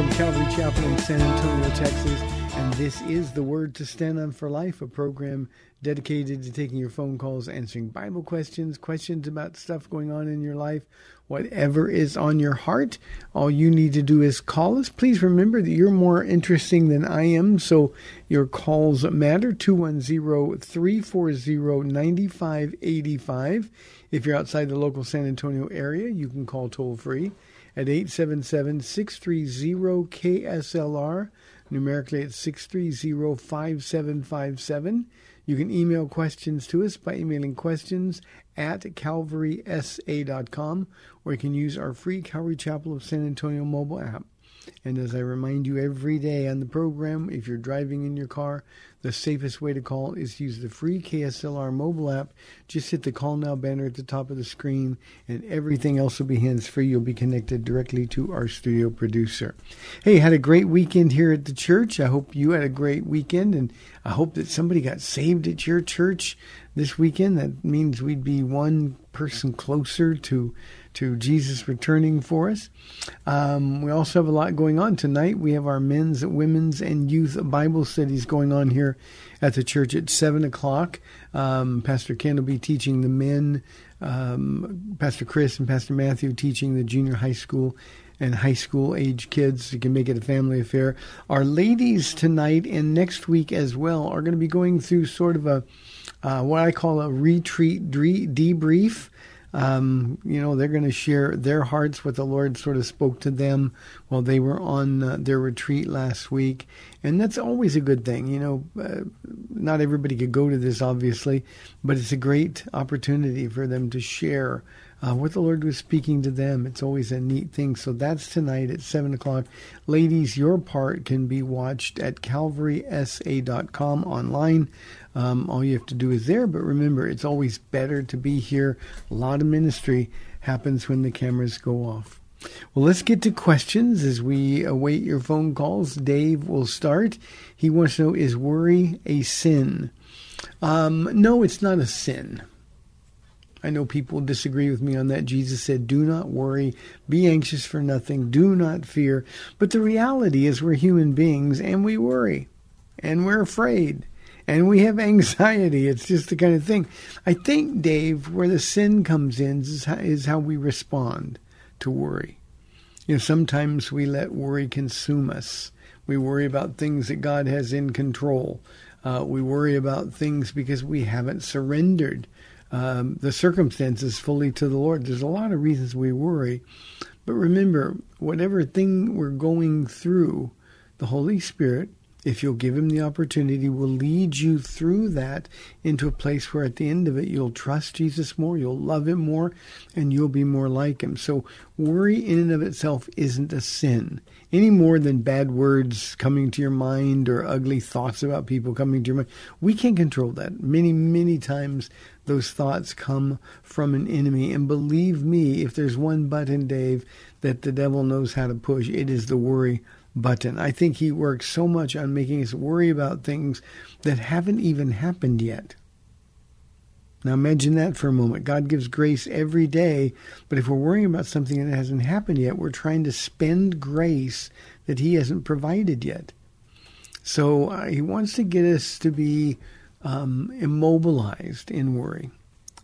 From Calvary Chapel in San Antonio, Texas. And this is The Word to Stand On for Life, a program dedicated to taking your phone calls, answering Bible questions, questions about stuff going on in your life, whatever is on your heart. All you need to do is call us. Please remember that you're more interesting than I am, so your calls matter. 210 340 9585. If you're outside the local San Antonio area, you can call toll free at 877-630-KSLR. Numerically, it's 630-5757. You can email questions to us by emailing questions at calvarysa.com, or you can use our free Calvary Chapel of San Antonio mobile app. And as I remind you every day on the program, if you're driving in your car, the safest way to call is to use the free KSLR mobile app. Just hit the call now banner at the top of the screen, and everything else will be hands free. You'll be connected directly to our studio producer. Hey, had a great weekend here at the church. I hope you had a great weekend, and I hope that somebody got saved at your church this weekend. That means we'd be one person closer to to Jesus returning for us. Um, we also have a lot going on tonight. We have our men's, women's, and youth Bible studies going on here at the church at 7 o'clock. Um, Pastor Ken will be teaching the men, um, Pastor Chris and Pastor Matthew teaching the junior high school and high school age kids. You can make it a family affair. Our ladies tonight and next week as well are going to be going through sort of a uh, what I call a retreat debrief. Um, you know, they're going to share their hearts, what the Lord sort of spoke to them while they were on uh, their retreat last week. And that's always a good thing. You know, uh, not everybody could go to this, obviously, but it's a great opportunity for them to share uh, what the Lord was speaking to them. It's always a neat thing. So that's tonight at 7 o'clock. Ladies, your part can be watched at calvarysa.com online. Um, all you have to do is there. But remember, it's always better to be here. A lot of ministry happens when the cameras go off. Well, let's get to questions as we await your phone calls. Dave will start. He wants to know Is worry a sin? Um, no, it's not a sin. I know people disagree with me on that. Jesus said, Do not worry, be anxious for nothing, do not fear. But the reality is, we're human beings and we worry and we're afraid and we have anxiety. It's just the kind of thing. I think, Dave, where the sin comes in is how, is how we respond to worry. You know, sometimes we let worry consume us. We worry about things that God has in control. Uh, we worry about things because we haven't surrendered um, the circumstances fully to the Lord. There's a lot of reasons we worry. But remember, whatever thing we're going through, the Holy Spirit, if you'll give Him the opportunity, will lead you through that into a place where at the end of it, you'll trust Jesus more, you'll love Him more, and you'll be more like Him. So, worry in and of itself isn't a sin any more than bad words coming to your mind or ugly thoughts about people coming to your mind. We can't control that. Many, many times those thoughts come from an enemy. And believe me, if there's one button, Dave, that the devil knows how to push, it is the worry button. I think he works so much on making us worry about things that haven't even happened yet. Now imagine that for a moment. God gives grace every day, but if we're worrying about something that hasn't happened yet, we're trying to spend grace that He hasn't provided yet. So uh, He wants to get us to be um, immobilized in worry.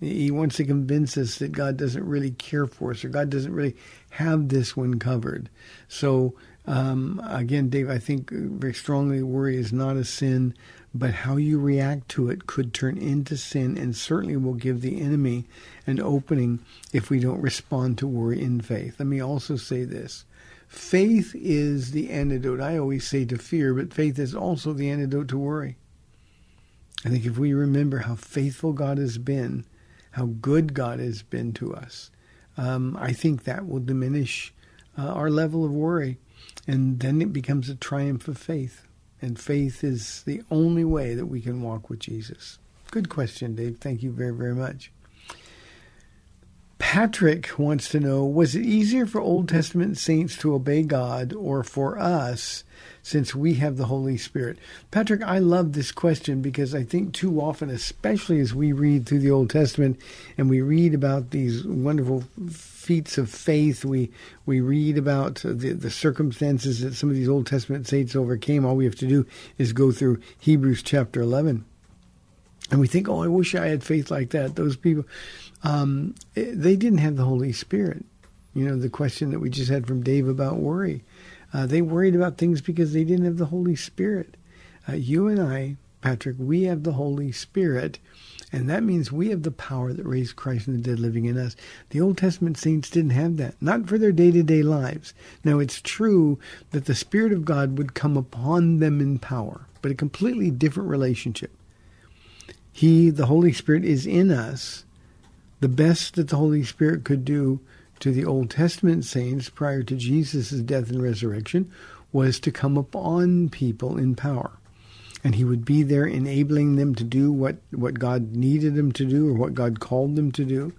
He wants to convince us that God doesn't really care for us or God doesn't really have this one covered. So, um, again, Dave, I think very strongly worry is not a sin but how you react to it could turn into sin and certainly will give the enemy an opening if we don't respond to worry in faith. Let me also say this. Faith is the antidote. I always say to fear, but faith is also the antidote to worry. I think if we remember how faithful God has been, how good God has been to us, um, I think that will diminish uh, our level of worry. And then it becomes a triumph of faith. And faith is the only way that we can walk with Jesus. Good question, Dave. Thank you very, very much. Patrick wants to know Was it easier for Old Testament saints to obey God or for us since we have the Holy Spirit? Patrick, I love this question because I think too often, especially as we read through the Old Testament and we read about these wonderful feats of faith, we, we read about the, the circumstances that some of these Old Testament saints overcame. All we have to do is go through Hebrews chapter 11. And we think, oh, I wish I had faith like that. Those people um, they didn't have the Holy Spirit. You know, the question that we just had from Dave about worry. Uh, they worried about things because they didn't have the Holy Spirit. Uh, you and I, Patrick, we have the Holy Spirit, and that means we have the power that raised Christ from the dead living in us. The Old Testament saints didn't have that, not for their day to day lives. Now, it's true that the Spirit of God would come upon them in power, but a completely different relationship. He, the Holy Spirit, is in us the best that the Holy Spirit could do to the Old Testament saints prior to Jesus' death and resurrection was to come upon people in power. And he would be there enabling them to do what, what God needed them to do or what God called them to do.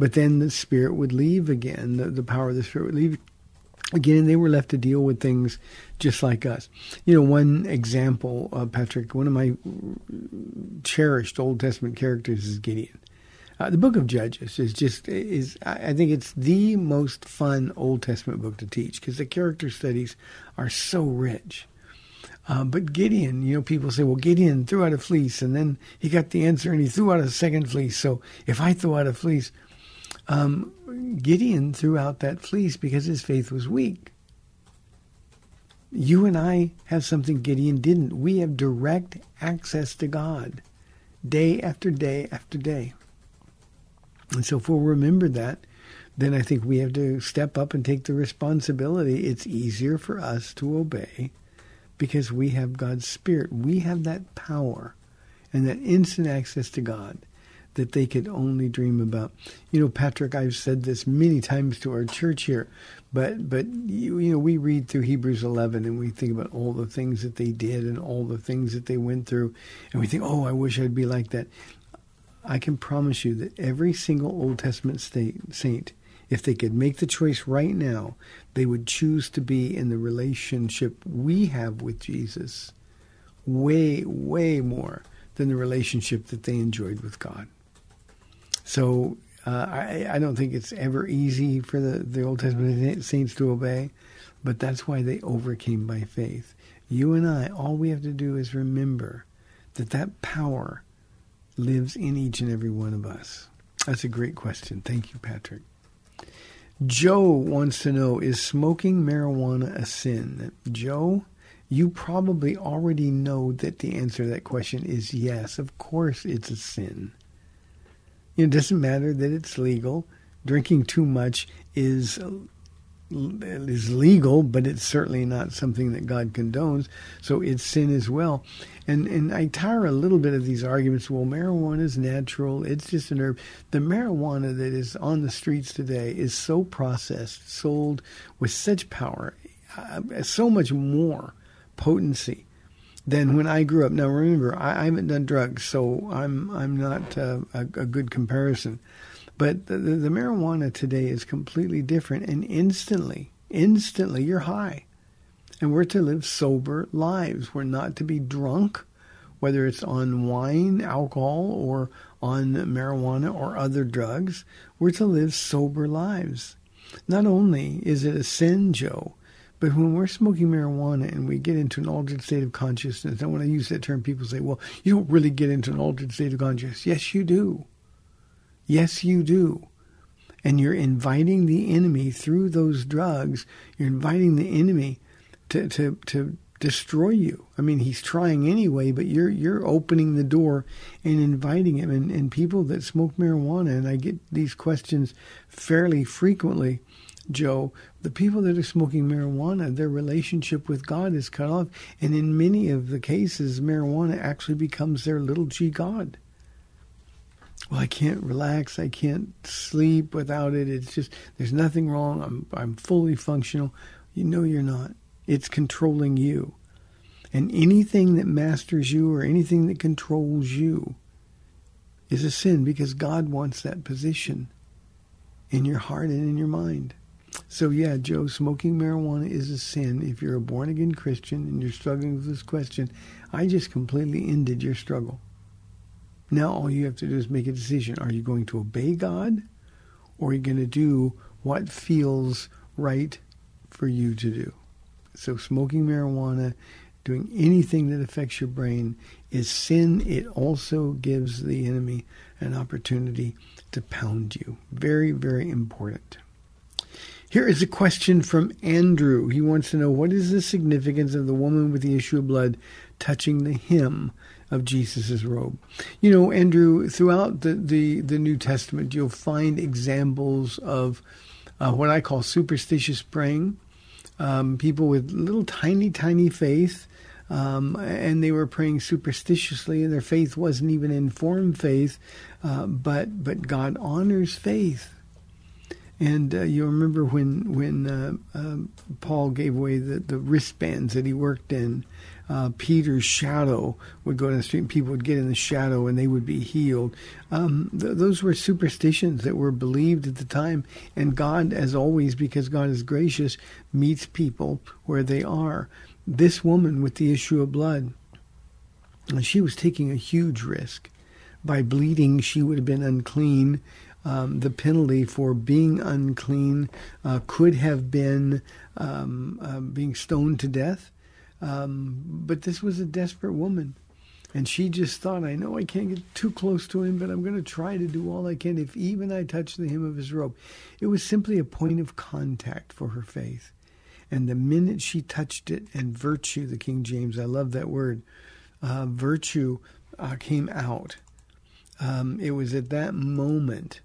But then the Spirit would leave again, the, the power of the Spirit would leave again, they were left to deal with things just like us. You know, one example, uh, Patrick, one of my cherished Old Testament characters is Gideon. Uh, the book of Judges is just is I think it's the most fun Old Testament book to teach because the character studies are so rich. Uh, but Gideon, you know, people say, well, Gideon threw out a fleece and then he got the answer and he threw out a second fleece. So if I throw out a fleece, um, Gideon threw out that fleece because his faith was weak. You and I have something Gideon didn't. We have direct access to God day after day after day. And so if we'll remember that, then I think we have to step up and take the responsibility. It's easier for us to obey because we have God's Spirit. We have that power and that instant access to God that they could only dream about. You know, Patrick, I've said this many times to our church here, but but you, you know, we read through Hebrews 11 and we think about all the things that they did and all the things that they went through, and we think, oh, I wish I'd be like that. I can promise you that every single Old Testament saint, if they could make the choice right now, they would choose to be in the relationship we have with Jesus way, way more than the relationship that they enjoyed with God. So uh, I, I, don't think it's ever easy for the, the Old Testament saints to obey, but that's why they overcame by faith. You and I, all we have to do is remember that that power lives in each and every one of us? That's a great question. Thank you, Patrick. Joe wants to know Is smoking marijuana a sin? Joe, you probably already know that the answer to that question is yes. Of course, it's a sin. It doesn't matter that it's legal. Drinking too much is is legal, but it's certainly not something that God condones. So it's sin as well. And and I tire a little bit of these arguments. Well, marijuana is natural; it's just an herb. The marijuana that is on the streets today is so processed, sold with such power, uh, so much more potency than when I grew up. Now remember, I, I haven't done drugs, so I'm I'm not uh, a, a, good comparison. But the, the, the marijuana today is completely different, and instantly, instantly, you're high, and we're to live sober lives. We're not to be drunk, whether it's on wine, alcohol, or on marijuana or other drugs. We're to live sober lives. Not only is it a sin, Joe, but when we're smoking marijuana and we get into an altered state of consciousness, and when I use that term, people say, well, you don't really get into an altered state of consciousness. Yes, you do. Yes, you do. And you're inviting the enemy through those drugs, you're inviting the enemy to, to, to destroy you. I mean, he's trying anyway, but you're you're opening the door and inviting him. And, and people that smoke marijuana, and I get these questions fairly frequently Joe, the people that are smoking marijuana, their relationship with God is cut off. And in many of the cases, marijuana actually becomes their little g God. Well, I can't relax. I can't sleep without it. It's just, there's nothing wrong. I'm, I'm fully functional. You know you're not. It's controlling you. And anything that masters you or anything that controls you is a sin because God wants that position in your heart and in your mind. So, yeah, Joe, smoking marijuana is a sin. If you're a born again Christian and you're struggling with this question, I just completely ended your struggle. Now, all you have to do is make a decision. Are you going to obey God or are you going to do what feels right for you to do? So, smoking marijuana, doing anything that affects your brain is sin. It also gives the enemy an opportunity to pound you. Very, very important. Here is a question from Andrew. He wants to know what is the significance of the woman with the issue of blood touching the hem of Jesus' robe. You know, Andrew, throughout the, the, the New Testament, you'll find examples of uh, what I call superstitious praying. Um, people with little tiny, tiny faith, um, and they were praying superstitiously, and their faith wasn't even informed faith, uh, but but God honors faith. And uh, you remember when when uh, uh, Paul gave away the, the wristbands that he worked in, uh, Peter's shadow would go down the street and people would get in the shadow and they would be healed. Um, th- those were superstitions that were believed at the time. And God, as always, because God is gracious, meets people where they are. This woman with the issue of blood, she was taking a huge risk. By bleeding, she would have been unclean um, the penalty for being unclean uh, could have been um, uh, being stoned to death. Um, but this was a desperate woman. And she just thought, I know I can't get too close to him, but I'm going to try to do all I can if even I touch the hem of his robe. It was simply a point of contact for her faith. And the minute she touched it, and virtue, the King James, I love that word, uh, virtue uh, came out. Um, it was at that moment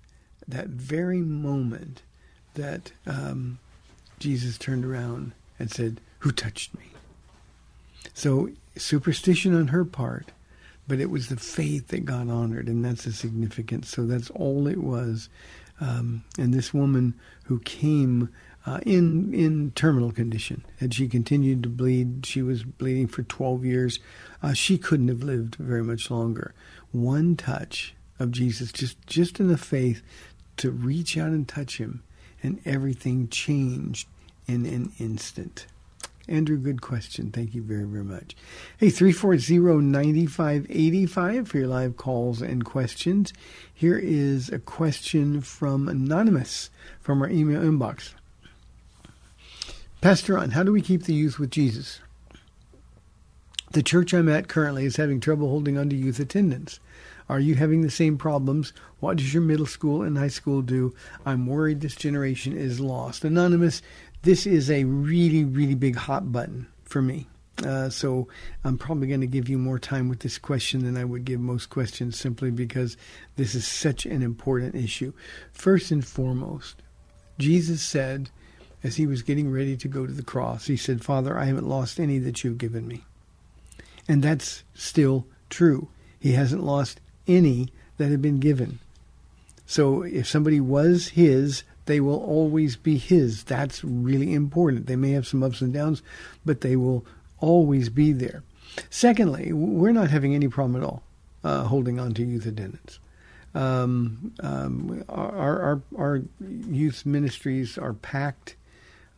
that very moment that um, Jesus turned around and said, Who touched me? So, superstition on her part, but it was the faith that God honored, and that's the significance. So, that's all it was. Um, and this woman who came uh, in in terminal condition, and she continued to bleed. She was bleeding for 12 years. Uh, she couldn't have lived very much longer. One touch of Jesus, just just in the faith to reach out and touch him, and everything changed in an instant. Andrew, good question. Thank you very, very much. Hey, 340-9585 for your live calls and questions. Here is a question from Anonymous from our email inbox. Pastor Ron, how do we keep the youth with Jesus? The church I'm at currently is having trouble holding on to youth attendance. Are you having the same problems? What does your middle school and high school do? I'm worried this generation is lost. Anonymous, this is a really, really big hot button for me. Uh, so I'm probably going to give you more time with this question than I would give most questions simply because this is such an important issue. First and foremost, Jesus said, as he was getting ready to go to the cross, he said, Father, I haven't lost any that you've given me. And that's still true. He hasn't lost any that have been given. So if somebody was his, they will always be his. That's really important. They may have some ups and downs, but they will always be there. Secondly, we're not having any problem at all uh, holding on to youth attendance. Um, um, our, our, our youth ministries are packed.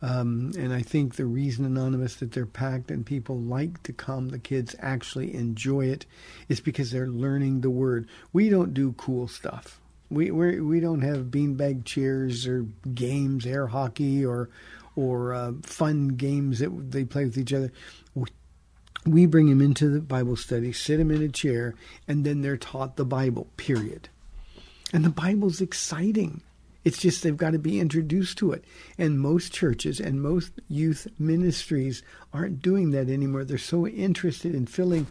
Um, and I think the reason, Anonymous, that they're packed and people like to come, the kids actually enjoy it, is because they're learning the word. We don't do cool stuff. We we're, we don't have beanbag chairs or games, air hockey, or or uh, fun games that they play with each other. We bring them into the Bible study, sit them in a chair, and then they're taught the Bible. Period. And the Bible's exciting. It's just they've got to be introduced to it. And most churches and most youth ministries aren't doing that anymore. They're so interested in filling.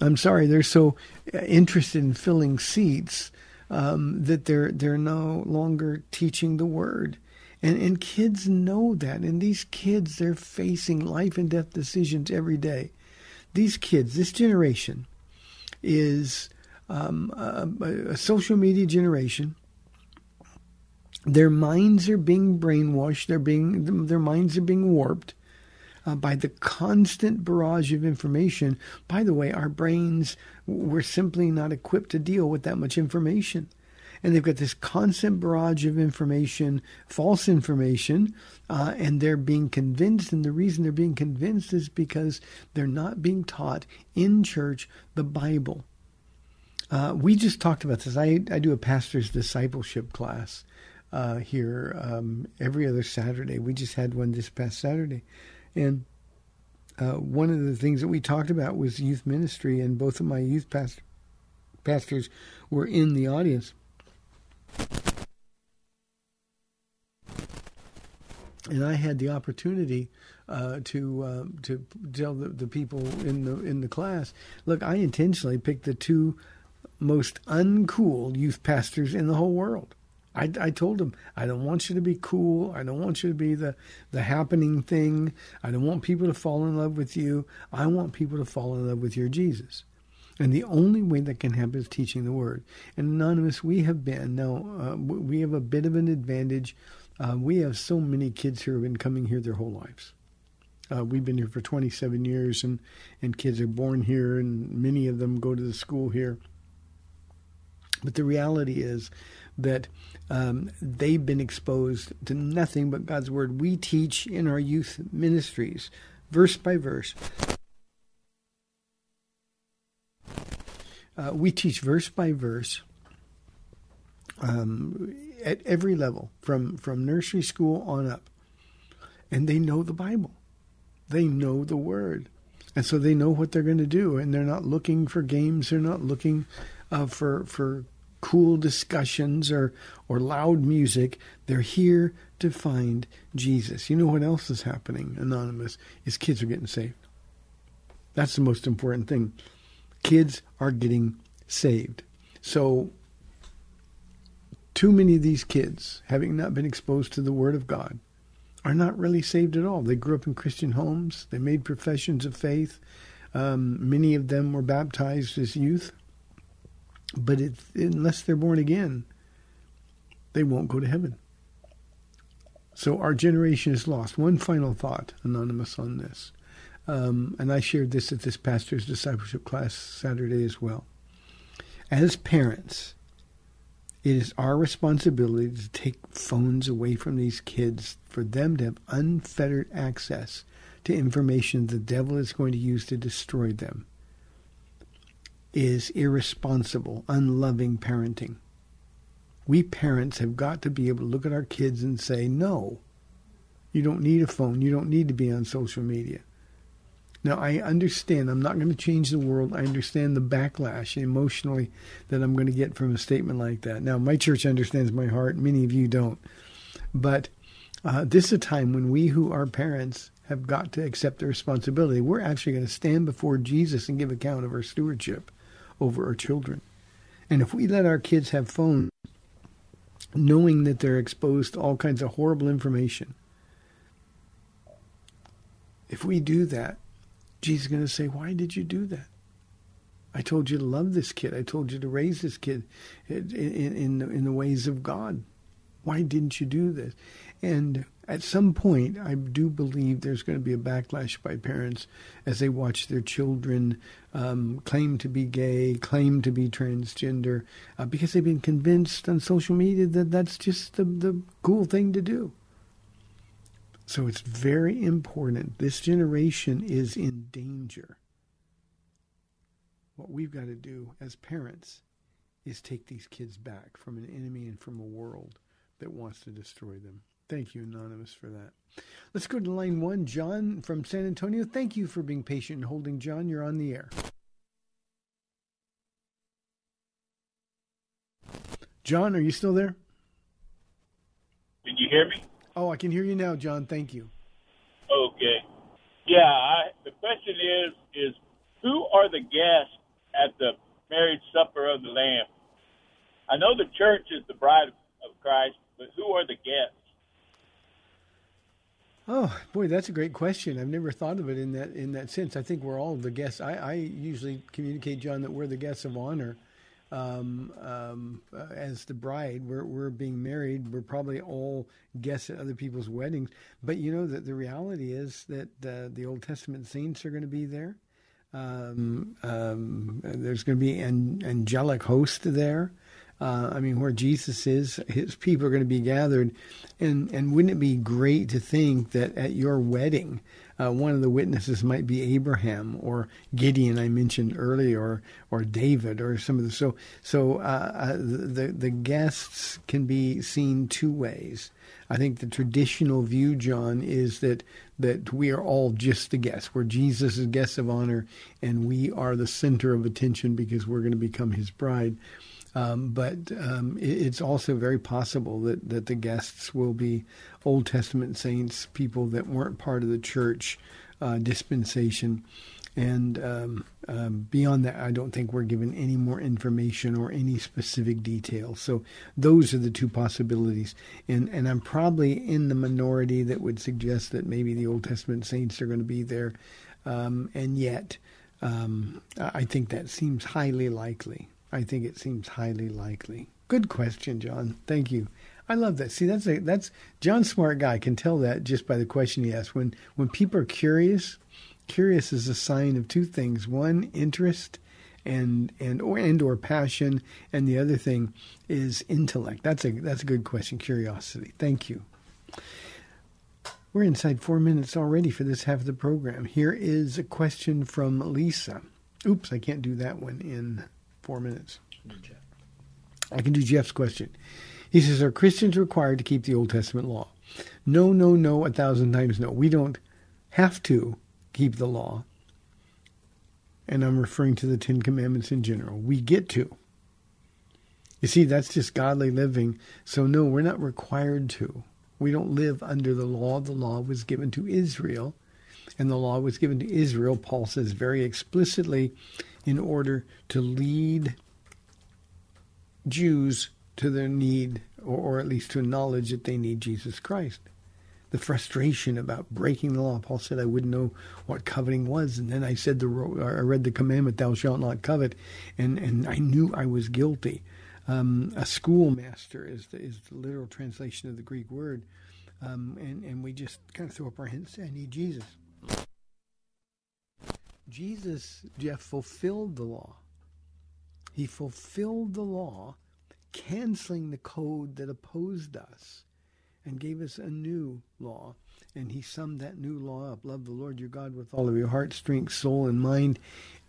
I'm sorry, they're so interested in filling seats um, that they're they're no longer teaching the word. And and kids know that. And these kids, they're facing life and death decisions every day. These kids, this generation, is um, a, a social media generation. Their minds are being brainwashed. They're being their minds are being warped uh, by the constant barrage of information. By the way, our brains we're simply not equipped to deal with that much information. And they've got this constant barrage of information, false information, uh, and they're being convinced. And the reason they're being convinced is because they're not being taught in church the Bible. Uh, we just talked about this. I, I do a pastor's discipleship class uh, here um, every other Saturday. We just had one this past Saturday. And uh, one of the things that we talked about was youth ministry, and both of my youth past- pastors were in the audience. And I had the opportunity uh, to uh, to tell the, the people in the in the class, look, I intentionally picked the two most uncool youth pastors in the whole world. I, I told them, I don't want you to be cool. I don't want you to be the, the happening thing. I don't want people to fall in love with you. I want people to fall in love with your Jesus. And the only way that can happen is teaching the word. And Anonymous, we have been, now, uh, we have a bit of an advantage. Uh, we have so many kids who have been coming here their whole lives. Uh, we've been here for 27 years, and, and kids are born here, and many of them go to the school here. But the reality is that um, they've been exposed to nothing but God's Word. We teach in our youth ministries, verse by verse. Uh, we teach verse by verse um, at every level, from, from nursery school on up. And they know the Bible, they know the Word. And so they know what they're going to do, and they're not looking for games. They're not looking uh, for for cool discussions or or loud music. They're here to find Jesus. You know what else is happening, anonymous? Is kids are getting saved. That's the most important thing. Kids are getting saved. So too many of these kids, having not been exposed to the Word of God, are not really saved at all. They grew up in Christian homes. They made professions of faith. Um, many of them were baptized as youth. But it, unless they're born again, they won't go to heaven. So our generation is lost. One final thought, Anonymous, on this. Um, and I shared this at this pastor's discipleship class Saturday as well. As parents, it is our responsibility to take phones away from these kids for them to have unfettered access to information the devil is going to use to destroy them is irresponsible, unloving parenting. We parents have got to be able to look at our kids and say, no, you don't need a phone. You don't need to be on social media. Now, I understand I'm not going to change the world. I understand the backlash emotionally that I'm going to get from a statement like that. Now, my church understands my heart. Many of you don't. But uh, this is a time when we who are parents have got to accept the responsibility. We're actually going to stand before Jesus and give account of our stewardship over our children. And if we let our kids have phones, knowing that they're exposed to all kinds of horrible information, if we do that, Jesus is going to say, Why did you do that? I told you to love this kid. I told you to raise this kid in, in, in, the, ways of God. Why didn't you do this? And at some point, I do believe there's going to be a backlash by parents as they watch their children um, claim to be gay, claim to be transgender, uh, because they've been convinced on social media that that's just the, the cool thing to do. So it's very important. This generation is in danger. What we've got to do as parents is take these kids back from an enemy and from a world that wants to destroy them. Thank you, Anonymous, for that. Let's go to line one. John from San Antonio. Thank you for being patient and holding. John, you're on the air. John, are you still there? Can you hear me? Oh, I can hear you now, John. Thank you. Okay. Yeah, I, the question is is who are the guests at the marriage supper of the Lamb? I know the church is the bride of Christ, but who are the guests? Oh boy, that's a great question. I've never thought of it in that in that sense. I think we're all the guests. I, I usually communicate, John, that we're the guests of honor. Um, um, uh, as the bride, we're we're being married. We're probably all guests at other people's weddings. But you know that the reality is that uh, the Old Testament saints are going to be there. Um, um, there's going to be an angelic host there. Uh, I mean, where Jesus is, his people are going to be gathered. And, and wouldn't it be great to think that at your wedding, uh, one of the witnesses might be Abraham or Gideon, I mentioned earlier, or, or David, or some of the. So, so uh, uh the, the guests can be seen two ways. I think the traditional view, John, is that that we are all just the guests. We're Jesus' guests of honor, and we are the center of attention because we're going to become His bride. Um, but um, it, it's also very possible that, that the guests will be Old Testament saints, people that weren't part of the church uh, dispensation. And um, um, beyond that, I don't think we're given any more information or any specific details. So those are the two possibilities. And and I'm probably in the minority that would suggest that maybe the Old Testament saints are going to be there. Um, and yet, um, I think that seems highly likely. I think it seems highly likely. Good question, John. Thank you. I love that. See, that's a that's John smart guy. Can tell that just by the question he asked. When when people are curious, curious is a sign of two things: one, interest, and and or and or passion, and the other thing is intellect. That's a that's a good question. Curiosity. Thank you. We're inside four minutes already for this half of the program. Here is a question from Lisa. Oops, I can't do that one in four minutes. I can do Jeff's question. He says, Are Christians required to keep the Old Testament law? No, no, no, a thousand times no. We don't have to keep the law. And I'm referring to the Ten Commandments in general. We get to. You see, that's just godly living. So, no, we're not required to. We don't live under the law. The law was given to Israel. And the law was given to Israel, Paul says very explicitly, in order to lead Jews to their need, or, or at least to knowledge that they need Jesus Christ. The frustration about breaking the law. Paul said, "I wouldn't know what coveting was," and then I said the I read the commandment, "Thou shalt not covet," and and I knew I was guilty. Um, a schoolmaster is the, is the literal translation of the Greek word, um, and and we just kind of throw up our hands and say, "I need Jesus." Jesus, Jeff, fulfilled the law. He fulfilled the law, canceling the code that opposed us and gave us a new law. And he summed that new law up love the Lord your God with all of your heart, strength, soul, and mind.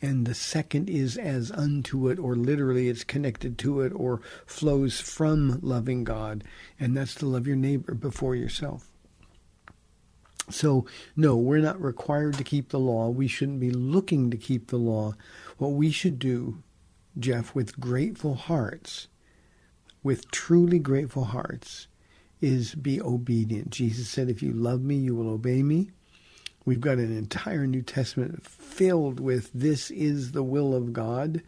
And the second is as unto it, or literally it's connected to it, or flows from loving God. And that's to love your neighbor before yourself. So, no, we're not required to keep the law. We shouldn't be looking to keep the law. What we should do, Jeff, with grateful hearts, with truly grateful hearts, is be obedient. Jesus said, If you love me, you will obey me. We've got an entire New Testament filled with this is the will of God,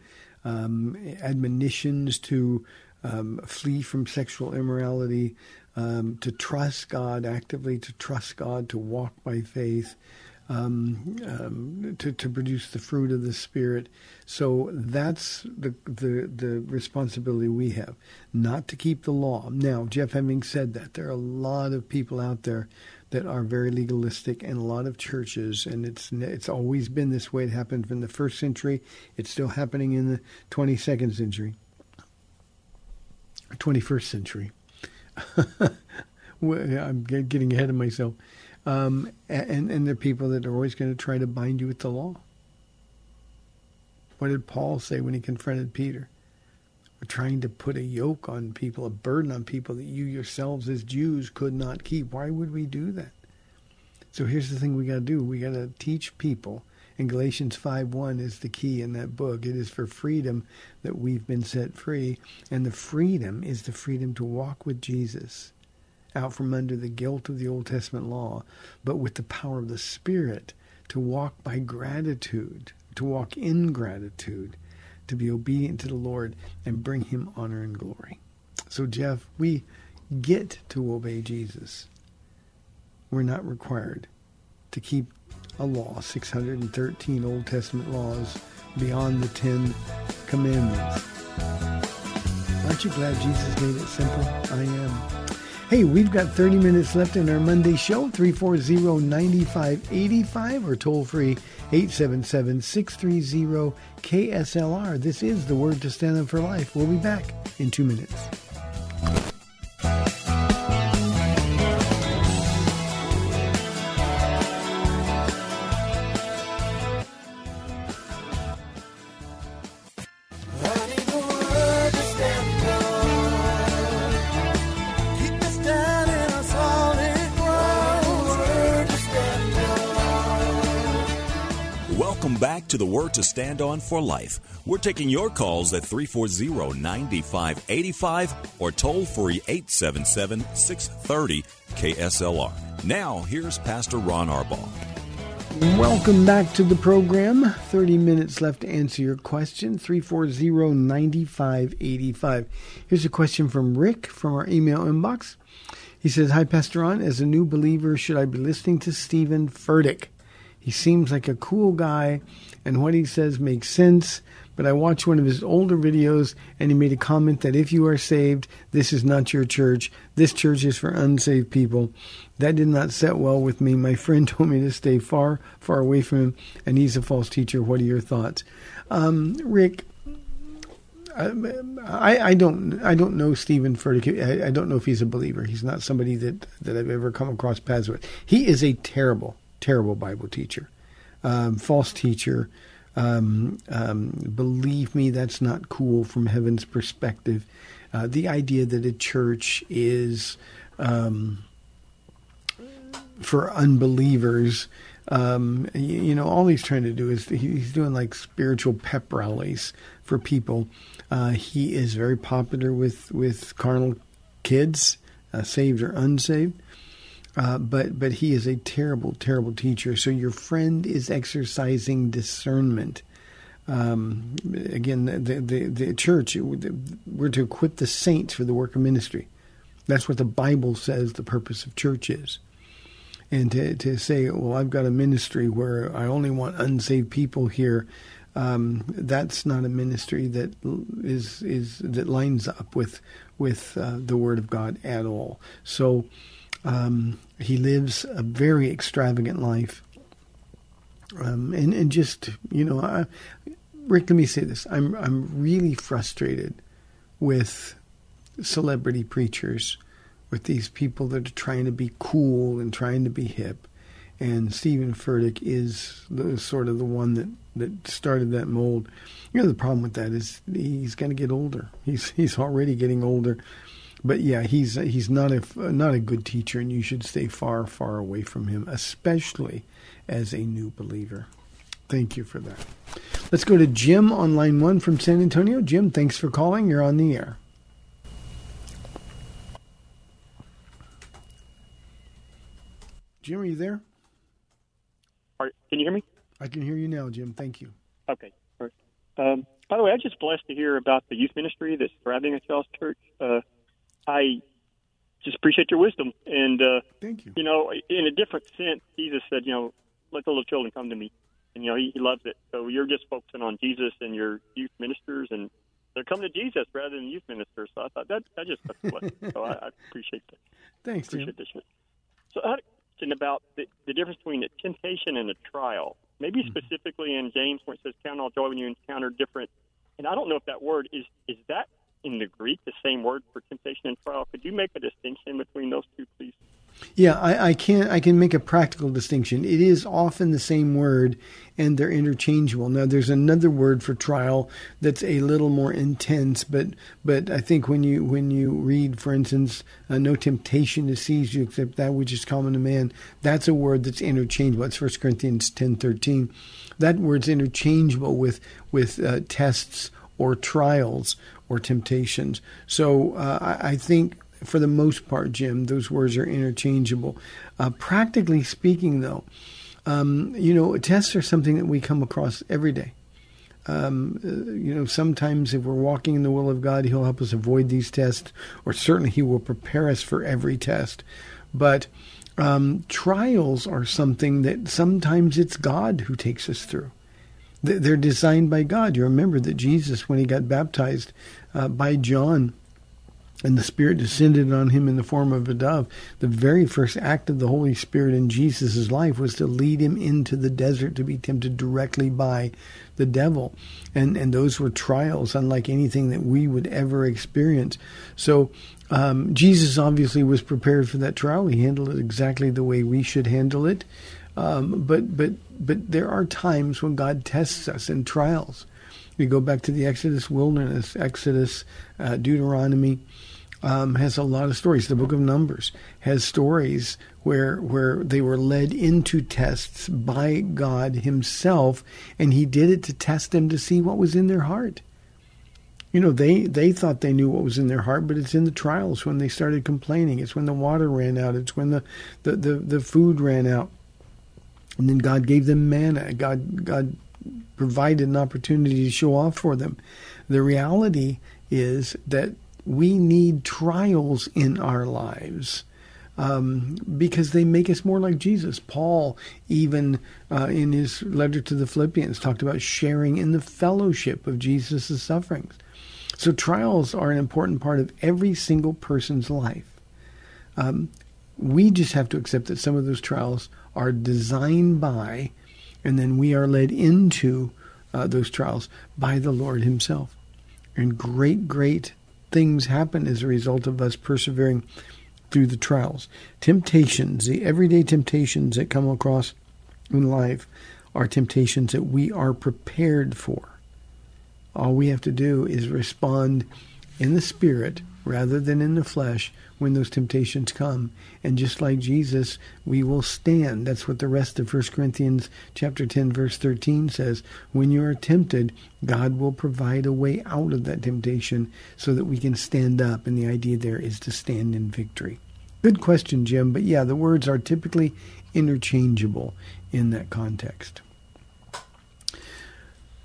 um, admonitions to um, flee from sexual immorality, um, to trust God actively, to trust God, to walk by faith, um, um, to, to produce the fruit of the Spirit. So that's the, the, the responsibility we have, not to keep the law. Now, Jeff, having said that, there are a lot of people out there that are very legalistic and a lot of churches and it's it's always been this way it happened from the first century it's still happening in the 22nd century 21st century I'm getting ahead of myself um, and and there are people that are always going to try to bind you with the law what did Paul say when he confronted Peter we're trying to put a yoke on people, a burden on people that you yourselves as Jews could not keep. Why would we do that? So here's the thing we got to do. We got to teach people. And Galatians 5:1 is the key in that book. It is for freedom that we've been set free, and the freedom is the freedom to walk with Jesus out from under the guilt of the Old Testament law, but with the power of the Spirit to walk by gratitude, to walk in gratitude to be obedient to the Lord and bring him honor and glory. So, Jeff, we get to obey Jesus. We're not required to keep a law, 613 Old Testament laws beyond the Ten Commandments. Aren't you glad Jesus made it simple? I am. Hey, we've got 30 minutes left in our Monday show, 340-9585 or toll free 877-630-KSLR. This is the word to stand up for life. We'll be back in 2 minutes. To the Word to Stand On for Life. We're taking your calls at 340 9585 or toll free 877 630 KSLR. Now, here's Pastor Ron Arbaugh. Welcome back to the program. 30 minutes left to answer your question. 340 9585. Here's a question from Rick from our email inbox. He says, Hi, Pastor Ron. As a new believer, should I be listening to Stephen Furtick? He seems like a cool guy and what he says makes sense. But I watched one of his older videos and he made a comment that if you are saved, this is not your church. This church is for unsaved people. That did not set well with me. My friend told me to stay far, far away from him, and he's a false teacher. What are your thoughts? Um, Rick, I, I, don't I don't know Stephen Furtick. I, I, don't know if he's a believer. He's not somebody that, that I've ever come across paths with. He is a terrible, terrible Bible teacher um, false teacher. Um, um, believe me, that's not cool from heaven's perspective. Uh, the idea that a church is um, for unbelievers, um, you, you, know, all he's trying to do is he's doing like spiritual pep rallies for people. Uh, he is very popular with with carnal kids, uh, saved or unsaved. Uh, but but he is a terrible, terrible teacher. So your friend is exercising discernment. Um, again, the, the, the church we're to equip the saints for the work of ministry. That's what the Bible says the purpose of church is. And to to say, well, I've got a ministry where I only want unsaved people here. Um, that's not a ministry that is is that lines up with with uh, the Word of God at all. So um, he lives a very extravagant life. Um, and, and just, you know, I, Rick, let me say this. I'm, I'm really frustrated with celebrity preachers, with these people that are trying to be cool and trying to be hip. And Stephen Furtick is the, sort of the one that, that started that mold. You know, the problem with that is he's going to get older. He's, he's already getting older but yeah, he's he's not a not a good teacher, and you should stay far far away from him, especially as a new believer. Thank you for that. Let's go to Jim on line one from San Antonio. Jim, thanks for calling. You're on the air. Jim, are you there? Are, can you hear me? I can hear you now, Jim. Thank you. Okay. Um, by the way, I'm just blessed to hear about the youth ministry that's thriving at y'all's church. Uh, I just appreciate your wisdom. And uh, thank you. You know, in a different sense, Jesus said, you know, let the little children come to me, and you know he, he loves it. So you're just focusing on Jesus and your youth ministers, and they're coming to Jesus rather than youth ministers. So I thought that that just took a blessing. so I, I appreciate that. Thanks, Jim. appreciate this. So I had a question about the, the difference between a temptation and a trial. Maybe Mm-hmm. specifically in James where it says count all joy when you encounter different. And I don't know if that word is is that in the Greek the same word for temptation and trial. Could you make a distinction between those two, please? Yeah, I, I can I can make a practical distinction. It is often the same word, and they're interchangeable. Now, there's another word for trial that's a little more intense, but but I think when you when you read, for instance, uh, "No temptation to seize you except that which is common to man," that's a word that's interchangeable. It's First Corinthians ten thirteen. That word's interchangeable with with uh, tests or trials or temptations. So uh, I, think for the most part, Jim, those words are interchangeable. Uh, practically speaking, though, um, you know, tests are something that we come across every day. Um, uh, you know, sometimes if we're walking in the will of God, He'll help us avoid these tests, or certainly He will prepare us for every test. But um, trials are something that sometimes it's God who takes us through. They're designed by God. You remember that Jesus, when he got baptized uh, by John, and the Spirit descended on him in the form of a dove. The very first act of the Holy Spirit in Jesus' life was to lead him into the desert to be tempted directly by the devil. And, and those were trials unlike anything that we would ever experience. So um, Jesus obviously was prepared for that trial. He handled it exactly the way we should handle it. Um, but but but there are times when God tests us in trials. We go back to the Exodus wilderness, Exodus, uh, Deuteronomy um, has a lot of stories. The Book of Numbers has stories where where they were led into tests by God Himself, and He did it to test them to see what was in their heart. You know, they they thought they knew what was in their heart, but it's in the trials when they started complaining. It's when the water ran out. It's when the the, the, the food ran out. And then God gave them manna. God God provided an opportunity to show off for them. The reality is that we need trials in our lives um, because they make us more like Jesus. Paul, even uh, in his letter to the Philippians, talked about sharing in the fellowship of Jesus' sufferings. So trials are an important part of every single person's life. Um, we just have to accept that some of those trials are designed by, and then we are led into uh, those trials by the Lord Himself. And great, great things happen as a result of us persevering through the trials. Temptations, the everyday temptations that come across in life, are temptations that we are prepared for. All we have to do is respond in the spirit rather than in the flesh when those temptations come. And just like Jesus, we will stand. That's what the rest of 1 Corinthians chapter 10 verse 13 says. When you are tempted, God will provide a way out of that temptation so that we can stand up. And the idea there is to stand in victory. Good question, Jim. But yeah, the words are typically interchangeable in that context.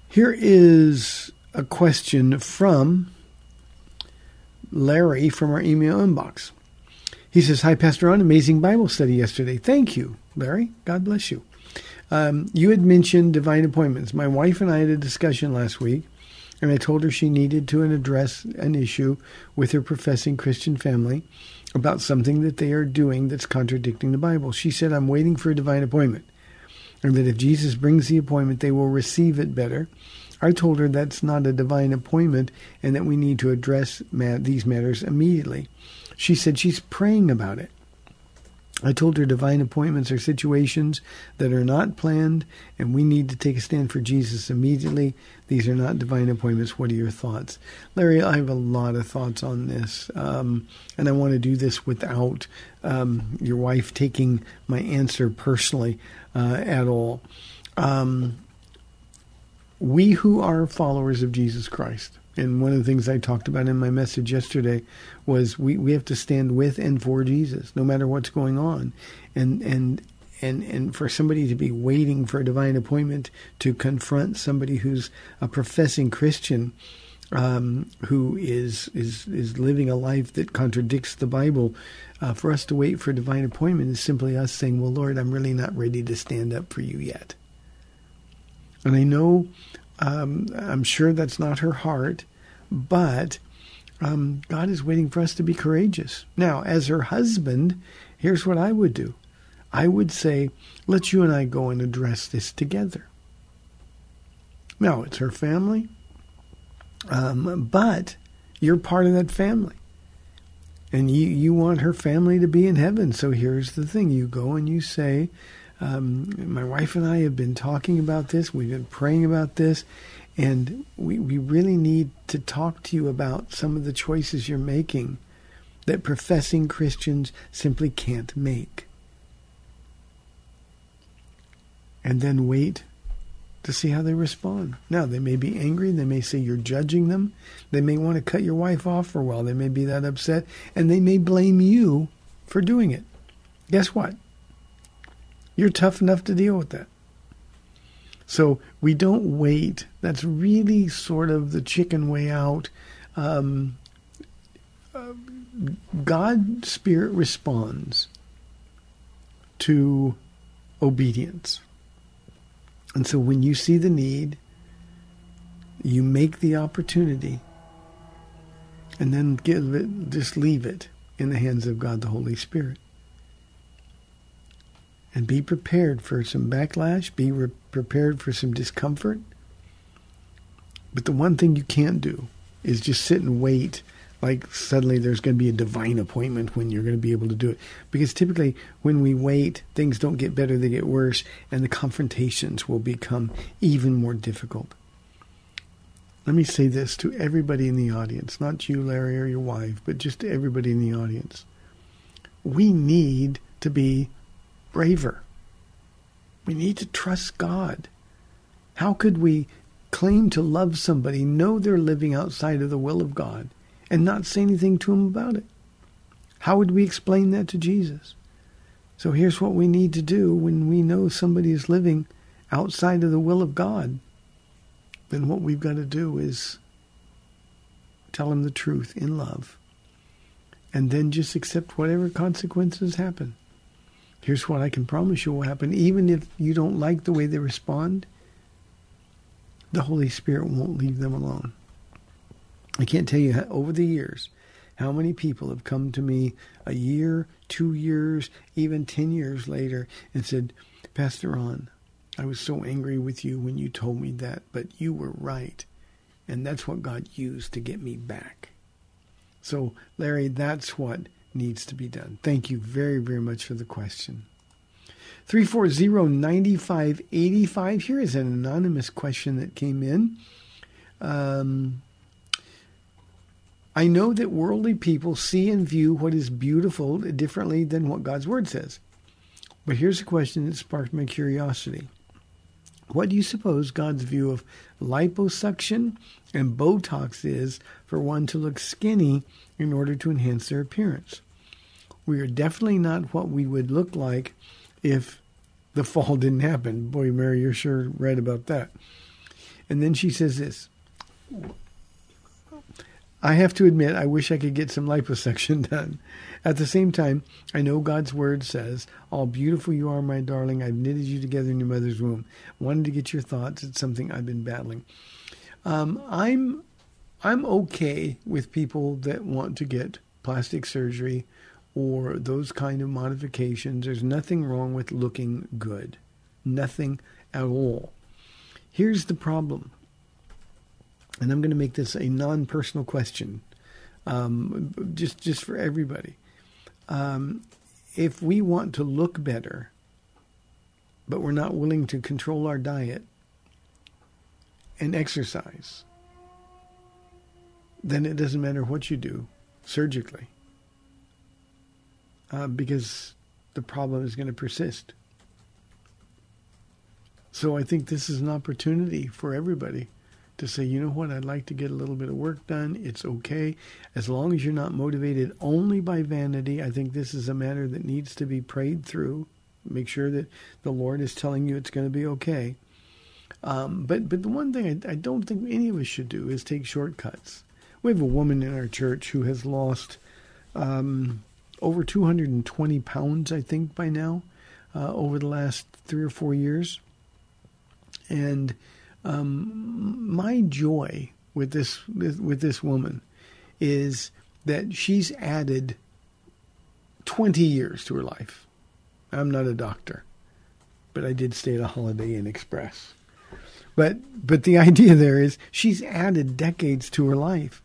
Here is a question from Larry from our email inbox. He says, Hi, Pastor Ron, amazing Bible study yesterday. Thank you, Larry. God bless you. Um, you had mentioned divine appointments. My wife and I had a discussion last week, and I told her she needed to address an issue with her professing Christian family about something that they are doing that's contradicting the Bible. She said, I'm waiting for a divine appointment, and that if Jesus brings the appointment, they will receive it better. I told her that's not a divine appointment and that we need to address ma- these matters immediately. She said she's praying about it. I told her divine appointments are situations that are not planned and we need to take a stand for Jesus immediately. These are not divine appointments. What are your thoughts? Larry, I have a lot of thoughts on this. Um, and I want to do this without um, your wife taking my answer personally uh, at all. Um, we who are followers of Jesus Christ, and one of the things I talked about in my message yesterday was we, we have to stand with and for Jesus, no matter what's going on. And and and and for somebody to be waiting for a divine appointment to confront somebody who's a professing Christian um, who is is is living a life that contradicts the Bible, uh, for us to wait for a divine appointment is simply us saying, "Well, Lord, I'm really not ready to stand up for you yet." And I know, um, I'm sure that's not her heart, but um, God is waiting for us to be courageous. Now, as her husband, here's what I would do. I would say, let's you and I go and address this together. Now, it's her family, um, but you're part of that family. And you, you want her family to be in heaven. So here's the thing you go and you say, um, My wife and I have been talking about this, we've been praying about this, and we, we really need to talk to you about some of the choices you're making that professing Christians simply can't make. And then wait to see how they respond. Now, they may be angry. They may say you're judging them. They may want to cut your wife off for a while. They may be that upset. And they may blame you for doing it. Guess what? You're tough enough to deal with that. So we don't wait. That's really sort of the chicken way out. Um, uh, God's Spirit responds to obedience. And so when you see the need, you make the opportunity and then give it, just leave it in the hands of God the Holy Spirit. And be prepared for some backlash, be re- prepared for some discomfort. But the one thing you can't do is just sit and wait like suddenly there's going to be a divine appointment when you're going to be able to do it. Because typically, when we wait, things don't get better, they get worse, and the confrontations will become even more difficult. Let me say this to everybody in the audience, not you, Larry, or your wife, but just to everybody in the audience. We need to be braver. We need to trust God. How could we claim to love somebody, know they're living outside of the will of God, and not say anything to him about it? How would we explain that to Jesus? So here's what we need to do when we know somebody is living outside of the will of God. Then what we've got to do is tell him the truth in love. And then just accept whatever consequences happen. Here's what I can promise you will happen. Even if you don't like the way they respond, the Holy Spirit won't leave them alone. I can't tell you how, over the years how many people have come to me a year, two years, even 10 years later and said, Pastor Ron, I was so angry with you when you told me that, but you were right. And that's what God used to get me back. So, Larry, that's what needs to be done. Thank you very, very much for the question. 340-9585. Here is an anonymous question that came in. Um, I know that worldly people see and view what is beautiful differently than what God's Word says. But here's a question that sparked my curiosity. What do you suppose God's view of liposuction and Botox is for one to look skinny in order to enhance their appearance? We are definitely not what we would look like if the fall didn't happen. Boy, Mary, you're sure right about that. And then she says this I have to admit, I wish I could get some liposuction done. At the same time, I know God's word says, All beautiful you are, my darling. I've knitted you together in your mother's womb. Wanted to get your thoughts. It's something I've been battling. Um, I'm I'm okay with people that want to get plastic surgery or those kind of modifications. There's nothing wrong with looking good. Nothing at all. Here's the problem and I'm going to make this a non-personal question, um, just just for everybody. Um, if we want to look better, but we're not willing to control our diet and exercise, then it doesn't matter what you do surgically, uh, because the problem is going to persist. So I think this is an opportunity for everybody to say, you know what, I'd like to get a little bit of work done. It's okay. As long as you're not motivated only by vanity, I think this is a matter that needs to be prayed through. Make sure that the Lord is telling you it's going to be okay. Um, but but the one thing I, I don't think any of us should do is take shortcuts. We have a woman in our church who has lost um, over 220 pounds, I think, by now, uh, over the last three or four years. And um, my joy with this with this woman is that she's added 20 years to her life. I'm not a doctor, but I did stay at a Holiday Inn Express. But but the idea there is she's added decades to her life.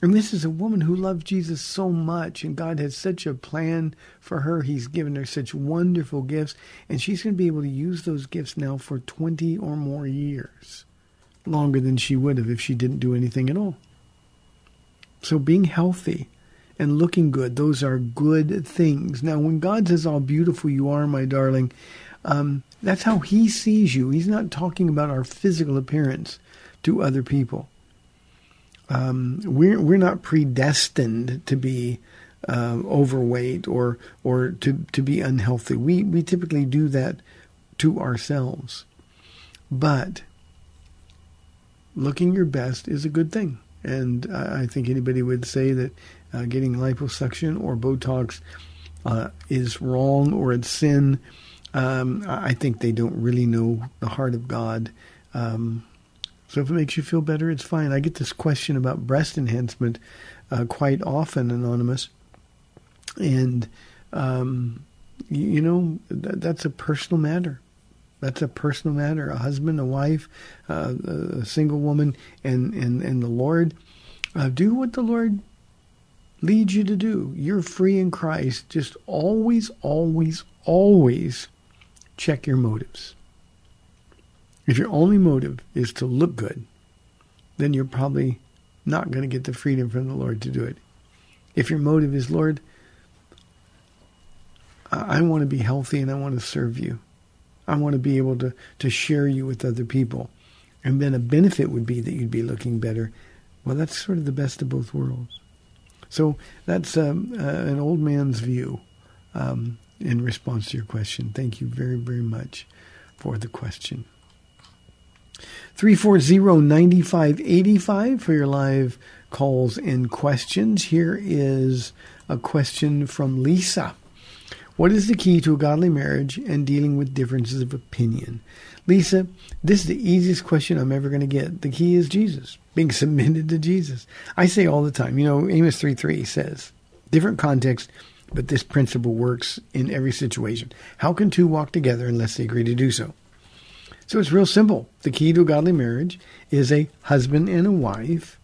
And this is a woman who loved Jesus so much, and God has such a plan for her. He's given her such wonderful gifts, and she's going to be able to use those gifts now for 20 or more years, longer than she would have if she didn't do anything at all. So being healthy and looking good, those are good things. Now, when God says, How beautiful you are, my darling, um, that's how He sees you. He's not talking about our physical appearance to other people. Um, we're we're not predestined to be uh, overweight or or to to be unhealthy. We we typically do that to ourselves, but looking your best is a good thing, and I, I think anybody would say that uh, getting liposuction or Botox uh, is wrong or it's sin. Um, I think they don't really know the heart of God. Um, so if it makes you feel better, it's fine. I get this question about breast enhancement uh, quite often, Anonymous. And, um, you, you, know, th- that's a personal matter. That's a personal matter. A husband, a wife, uh, a single woman, and, and, and the Lord. Uh, do what the Lord leads you to do. You're free in Christ. Just always, always, always check your motives. If your only motive is to look good, then you're probably not going to get the freedom from the Lord to do it. If your motive is, Lord, I want to be healthy and I want to serve you. I want to be able to, to share you with other people. And then a benefit would be that you'd be looking better. Well, that's sort of the best of both worlds. So that's um, uh, an old man's view um, in response to your question. Thank you very, very much for the question. 340-9585 for your live calls and questions. Here is a question from Lisa. What is the key to a godly marriage and dealing with differences of opinion? Lisa, this is the easiest question I'm ever going to get. The key is Jesus, being submitted to Jesus. I say all the time, you know, Amos 3 3 says, different context, but this principle works in every situation. How can two walk together unless they agree to do so? So it's real simple. The key to a godly marriage is a husband and a wife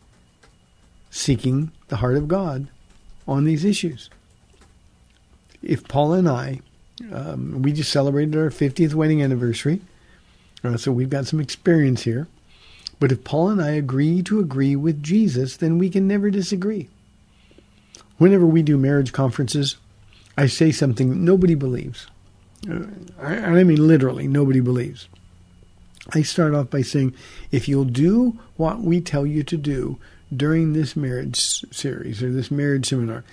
seeking the heart of God on these issues. If Paula and I, um, we just celebrated our 50th wedding anniversary, uh, so we've got some experience here. But if Paula and I agree to agree with Jesus, then we can never disagree. Whenever we do marriage conferences, I say something nobody believes. Uh, I, I mean, literally, nobody believes. I start off by saying, if you'll do what we tell you to do during this marriage series or this marriage seminar,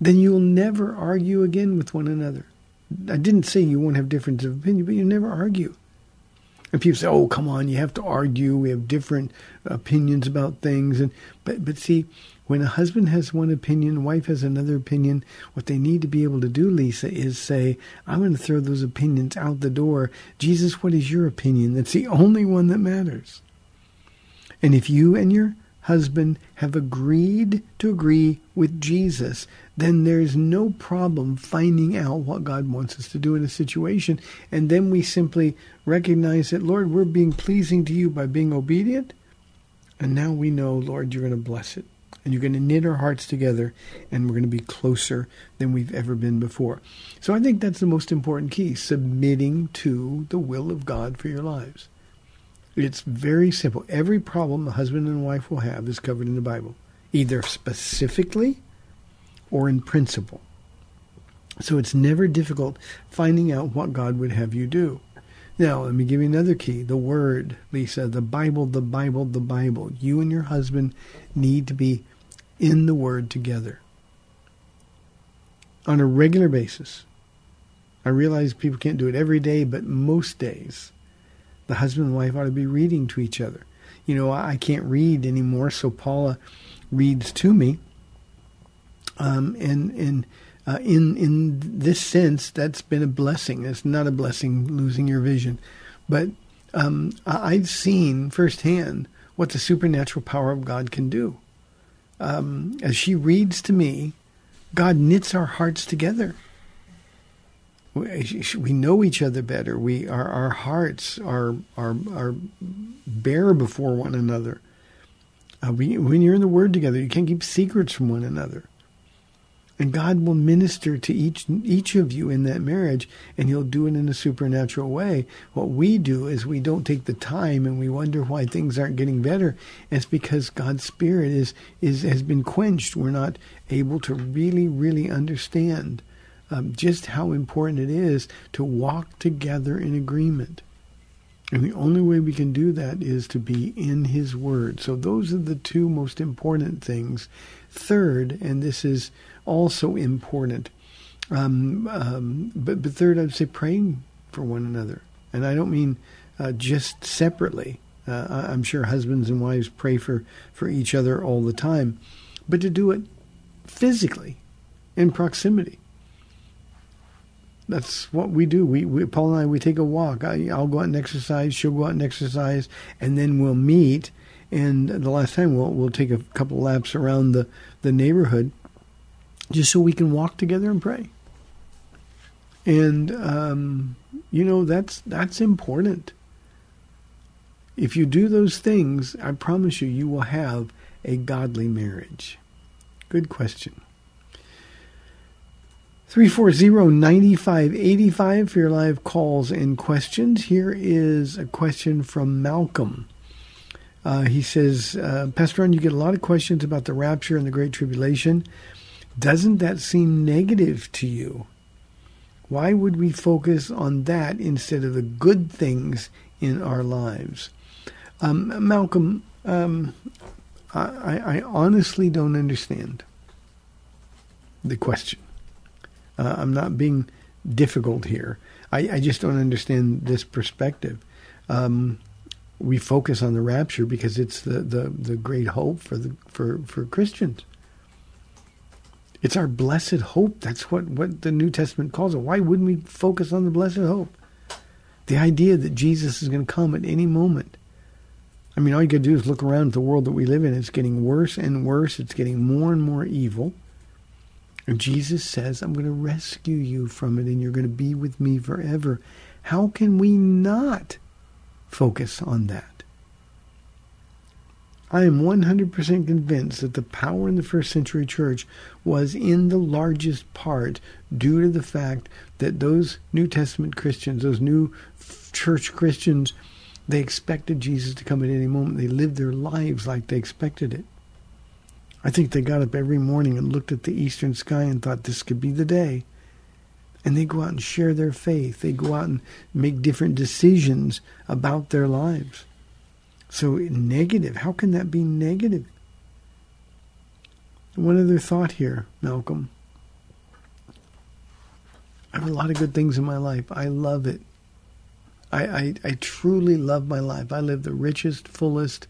then you'll never argue again with one another. I didn't say you won't have difference of opinion, but you never argue. And people say, "Oh, come on, you have to argue. We have different opinions about things." And but but see, when a husband has one opinion, wife has another opinion, what they need to be able to do, Lisa, is say, I'm going to throw those opinions out the door. Jesus, what is your opinion? That's the only one that matters. And if you and your husband have agreed to agree with Jesus, then there's no problem finding out what God wants us to do in a situation. And then we simply recognize that, Lord, we're being pleasing to you by being obedient. And now we know, Lord, you're going to bless it and you're going to knit our hearts together and we're going to be closer than we've ever been before. So I think that's the most important key, submitting to the will of God for your lives. It's very simple. Every problem a husband and wife will have is covered in the Bible, either specifically or in principle. So it's never difficult finding out what God would have you do. Now, let me give you another key the Word, Lisa, the Bible, the Bible, the Bible. You and your husband need to be in the Word together on a regular basis. I realize people can't do it every day, but most days. The husband and wife ought to be reading to each other. You know, I can't read anymore, so Paula reads to me. Um, and and uh, in in this sense, that's been a blessing. It's not a blessing losing your vision, but um, I've seen firsthand what the supernatural power of God can do. Um, as she reads to me, God knits our hearts together. We, know each other better. We our our hearts are are are bare before one another. Uh, we, when you're in the Word together, you can't keep secrets from one another. And God will minister to each each of you in that marriage, and He'll do it in a supernatural way. What we do is we don't take the time, and we wonder why things aren't getting better. It's because God's Spirit is is has been quenched. We're not able to really, really understand um, just how important it is to walk together in agreement. And the only way we can do that is to be in His Word. So those are the two most important things. Third, and this is also important. Um, um, but, but third, I'd say praying for one another. And I don't mean uh, just separately. Uh, I'm sure husbands and wives pray for, for each other all the time, but to do it physically, in proximity. That's what we do. We, we Paula and I, we take a walk. I, I'll go out and exercise. She'll go out and exercise, and then we'll meet. And the last time, we'll we'll take a couple laps around the the neighborhood, just so we can walk together and pray. And um, you know that's that's important. If you do those things, I promise you, you will have a godly marriage. Good question. 340-9585 for your live calls and questions. Here is a question from Malcolm. Uh, he says, uh, Pastor Ron, you get a lot of questions about the rapture and the Great Tribulation. Doesn't that seem negative to you? Why would we focus on that instead of the good things in our lives? Um, Malcolm, um, I, I, honestly don't understand the question. Uh, I'm not being difficult here. I, I, just don't understand this perspective. Um, we focus on the rapture because it's the, the, the great hope for the for, for Christians. It's our blessed hope. That's what, what the New Testament calls it. Why wouldn't we focus on the blessed hope? The idea that Jesus is going to come at any moment. I mean, all you got to do is look around at the world that we live in. It's getting worse and worse. It's getting more and more evil. And Jesus says, I'm going to rescue you from it and you're going to be with me forever. How can we not focus on that? I am 100% convinced that the power in the first century church was in the largest part due to the fact that those New Testament Christians, those new church Christians, they expected Jesus to come at any moment. They lived their lives like they expected it. I think they got up every morning and looked at the eastern sky and thought this could be the day. And they go out and share their faith. They go out and make different decisions about their lives. So negative. How can that be negative? One other thought here, Malcolm. I have a lot of good things in my life. I love it. I, I, I truly love my life. I live the richest, fullest,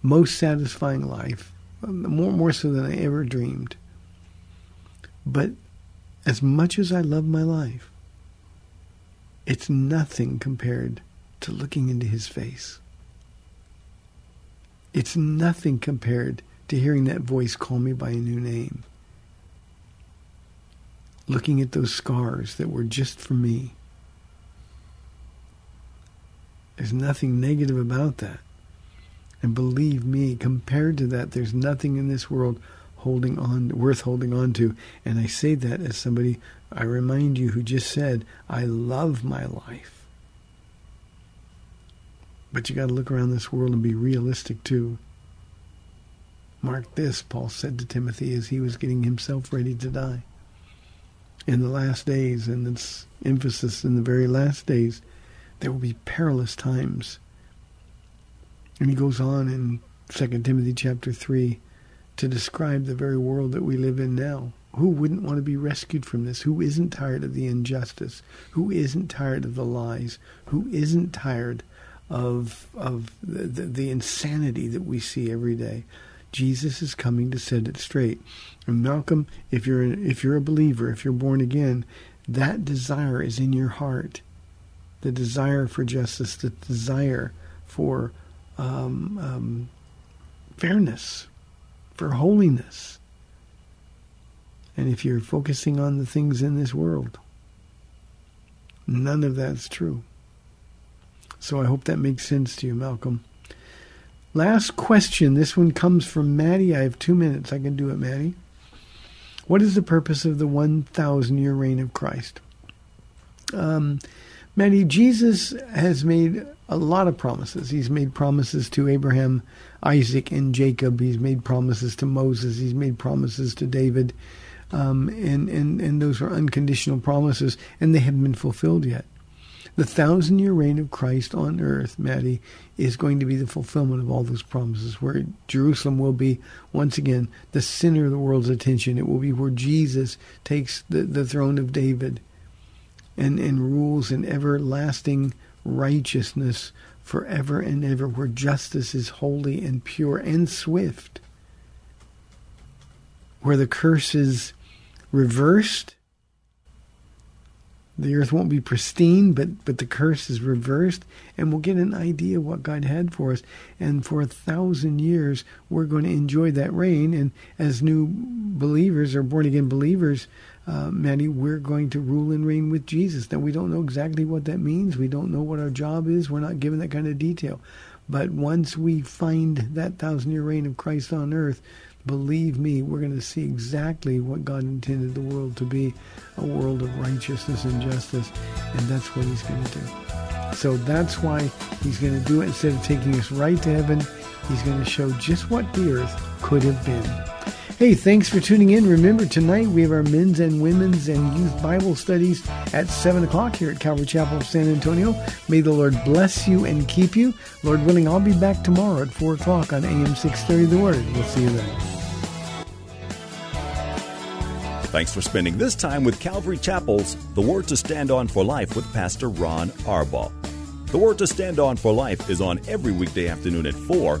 most satisfying life, um, more more so than I ever dreamed. But as much as I love my life, it's nothing compared to looking into his face. It's nothing compared to hearing that voice call me by a new name. Looking at those scars that were just for me. There's nothing negative about that. And believe me, compared to that, there's nothing in this world holding on worth holding on to. And I say that as somebody I remind you who just said, I love my life. But you got to look around this world and be realistic too. Mark this, Paul said to Timothy as he was getting himself ready to die. In the last days, and its emphasis in the very last days, there will be perilous times. And he goes on in 2 Timothy chapter 3 to describe the very world that we live in now. Who wouldn't want to be rescued from this? Who isn't tired of the injustice? Who isn't tired of the lies? Who isn't tired of of the, the, the insanity that we see every day. Jesus is coming to set it straight. And Malcolm, if you're if you're a believer, if you're born again, that desire is in your heart. The desire for justice, the desire for um, um, fairness, for holiness. And if you're focusing on the things in this world, none of that's true. So I hope that makes sense to you, Malcolm. Last question. This one comes from Maddie. I have two minutes. I can do it, Maddie. What is the purpose of the 1,000 year reign of Christ? Um, Maddie, Jesus has made a lot of promises. He's made promises to Abraham, Isaac, and Jacob. He's made promises to Moses. He's made promises to David. Um, and, and, and those are unconditional promises, and they haven't been fulfilled yet. The thousand year reign of Christ on earth, Maddie, is going to be the fulfillment of all those promises, where Jerusalem will be, once again, the center of the world's attention. It will be where Jesus takes the, the throne of David and, and rules in everlasting righteousness forever and ever, where justice is holy and pure and swift, where the curse is reversed the earth won't be pristine, but, but the curse is reversed, and we'll get an idea of what God had for us. And for a thousand years, we're going to enjoy that reign. And as new believers or born again believers, uh, Maddie, we're going to rule and reign with Jesus. Now, we don't know exactly what that means. We don't know what our job is. We're not given that kind of detail. But once we find that thousand year reign of Christ on earth, believe me, we're going to see exactly what God intended the world to be a world of righteousness and justice. And that's what He's going to do. So that's why He's going to do it. Instead of taking us right to heaven, He's going to show just what the earth could have been. Hey, thanks for tuning in. Remember, tonight we have our men's and women's and youth Bible studies at 7 o'clock here at Calvary Chapel of San Antonio. May the Lord bless you and keep you. Lord willing, I'll be back tomorrow at 4 o'clock on AM 630 The Word. We'll see you then. Thanks for spending this time with Calvary Chapel's The Word to Stand On for Life with Pastor Ron Arbaugh. The Word to Stand On for Life is on every weekday afternoon at 4,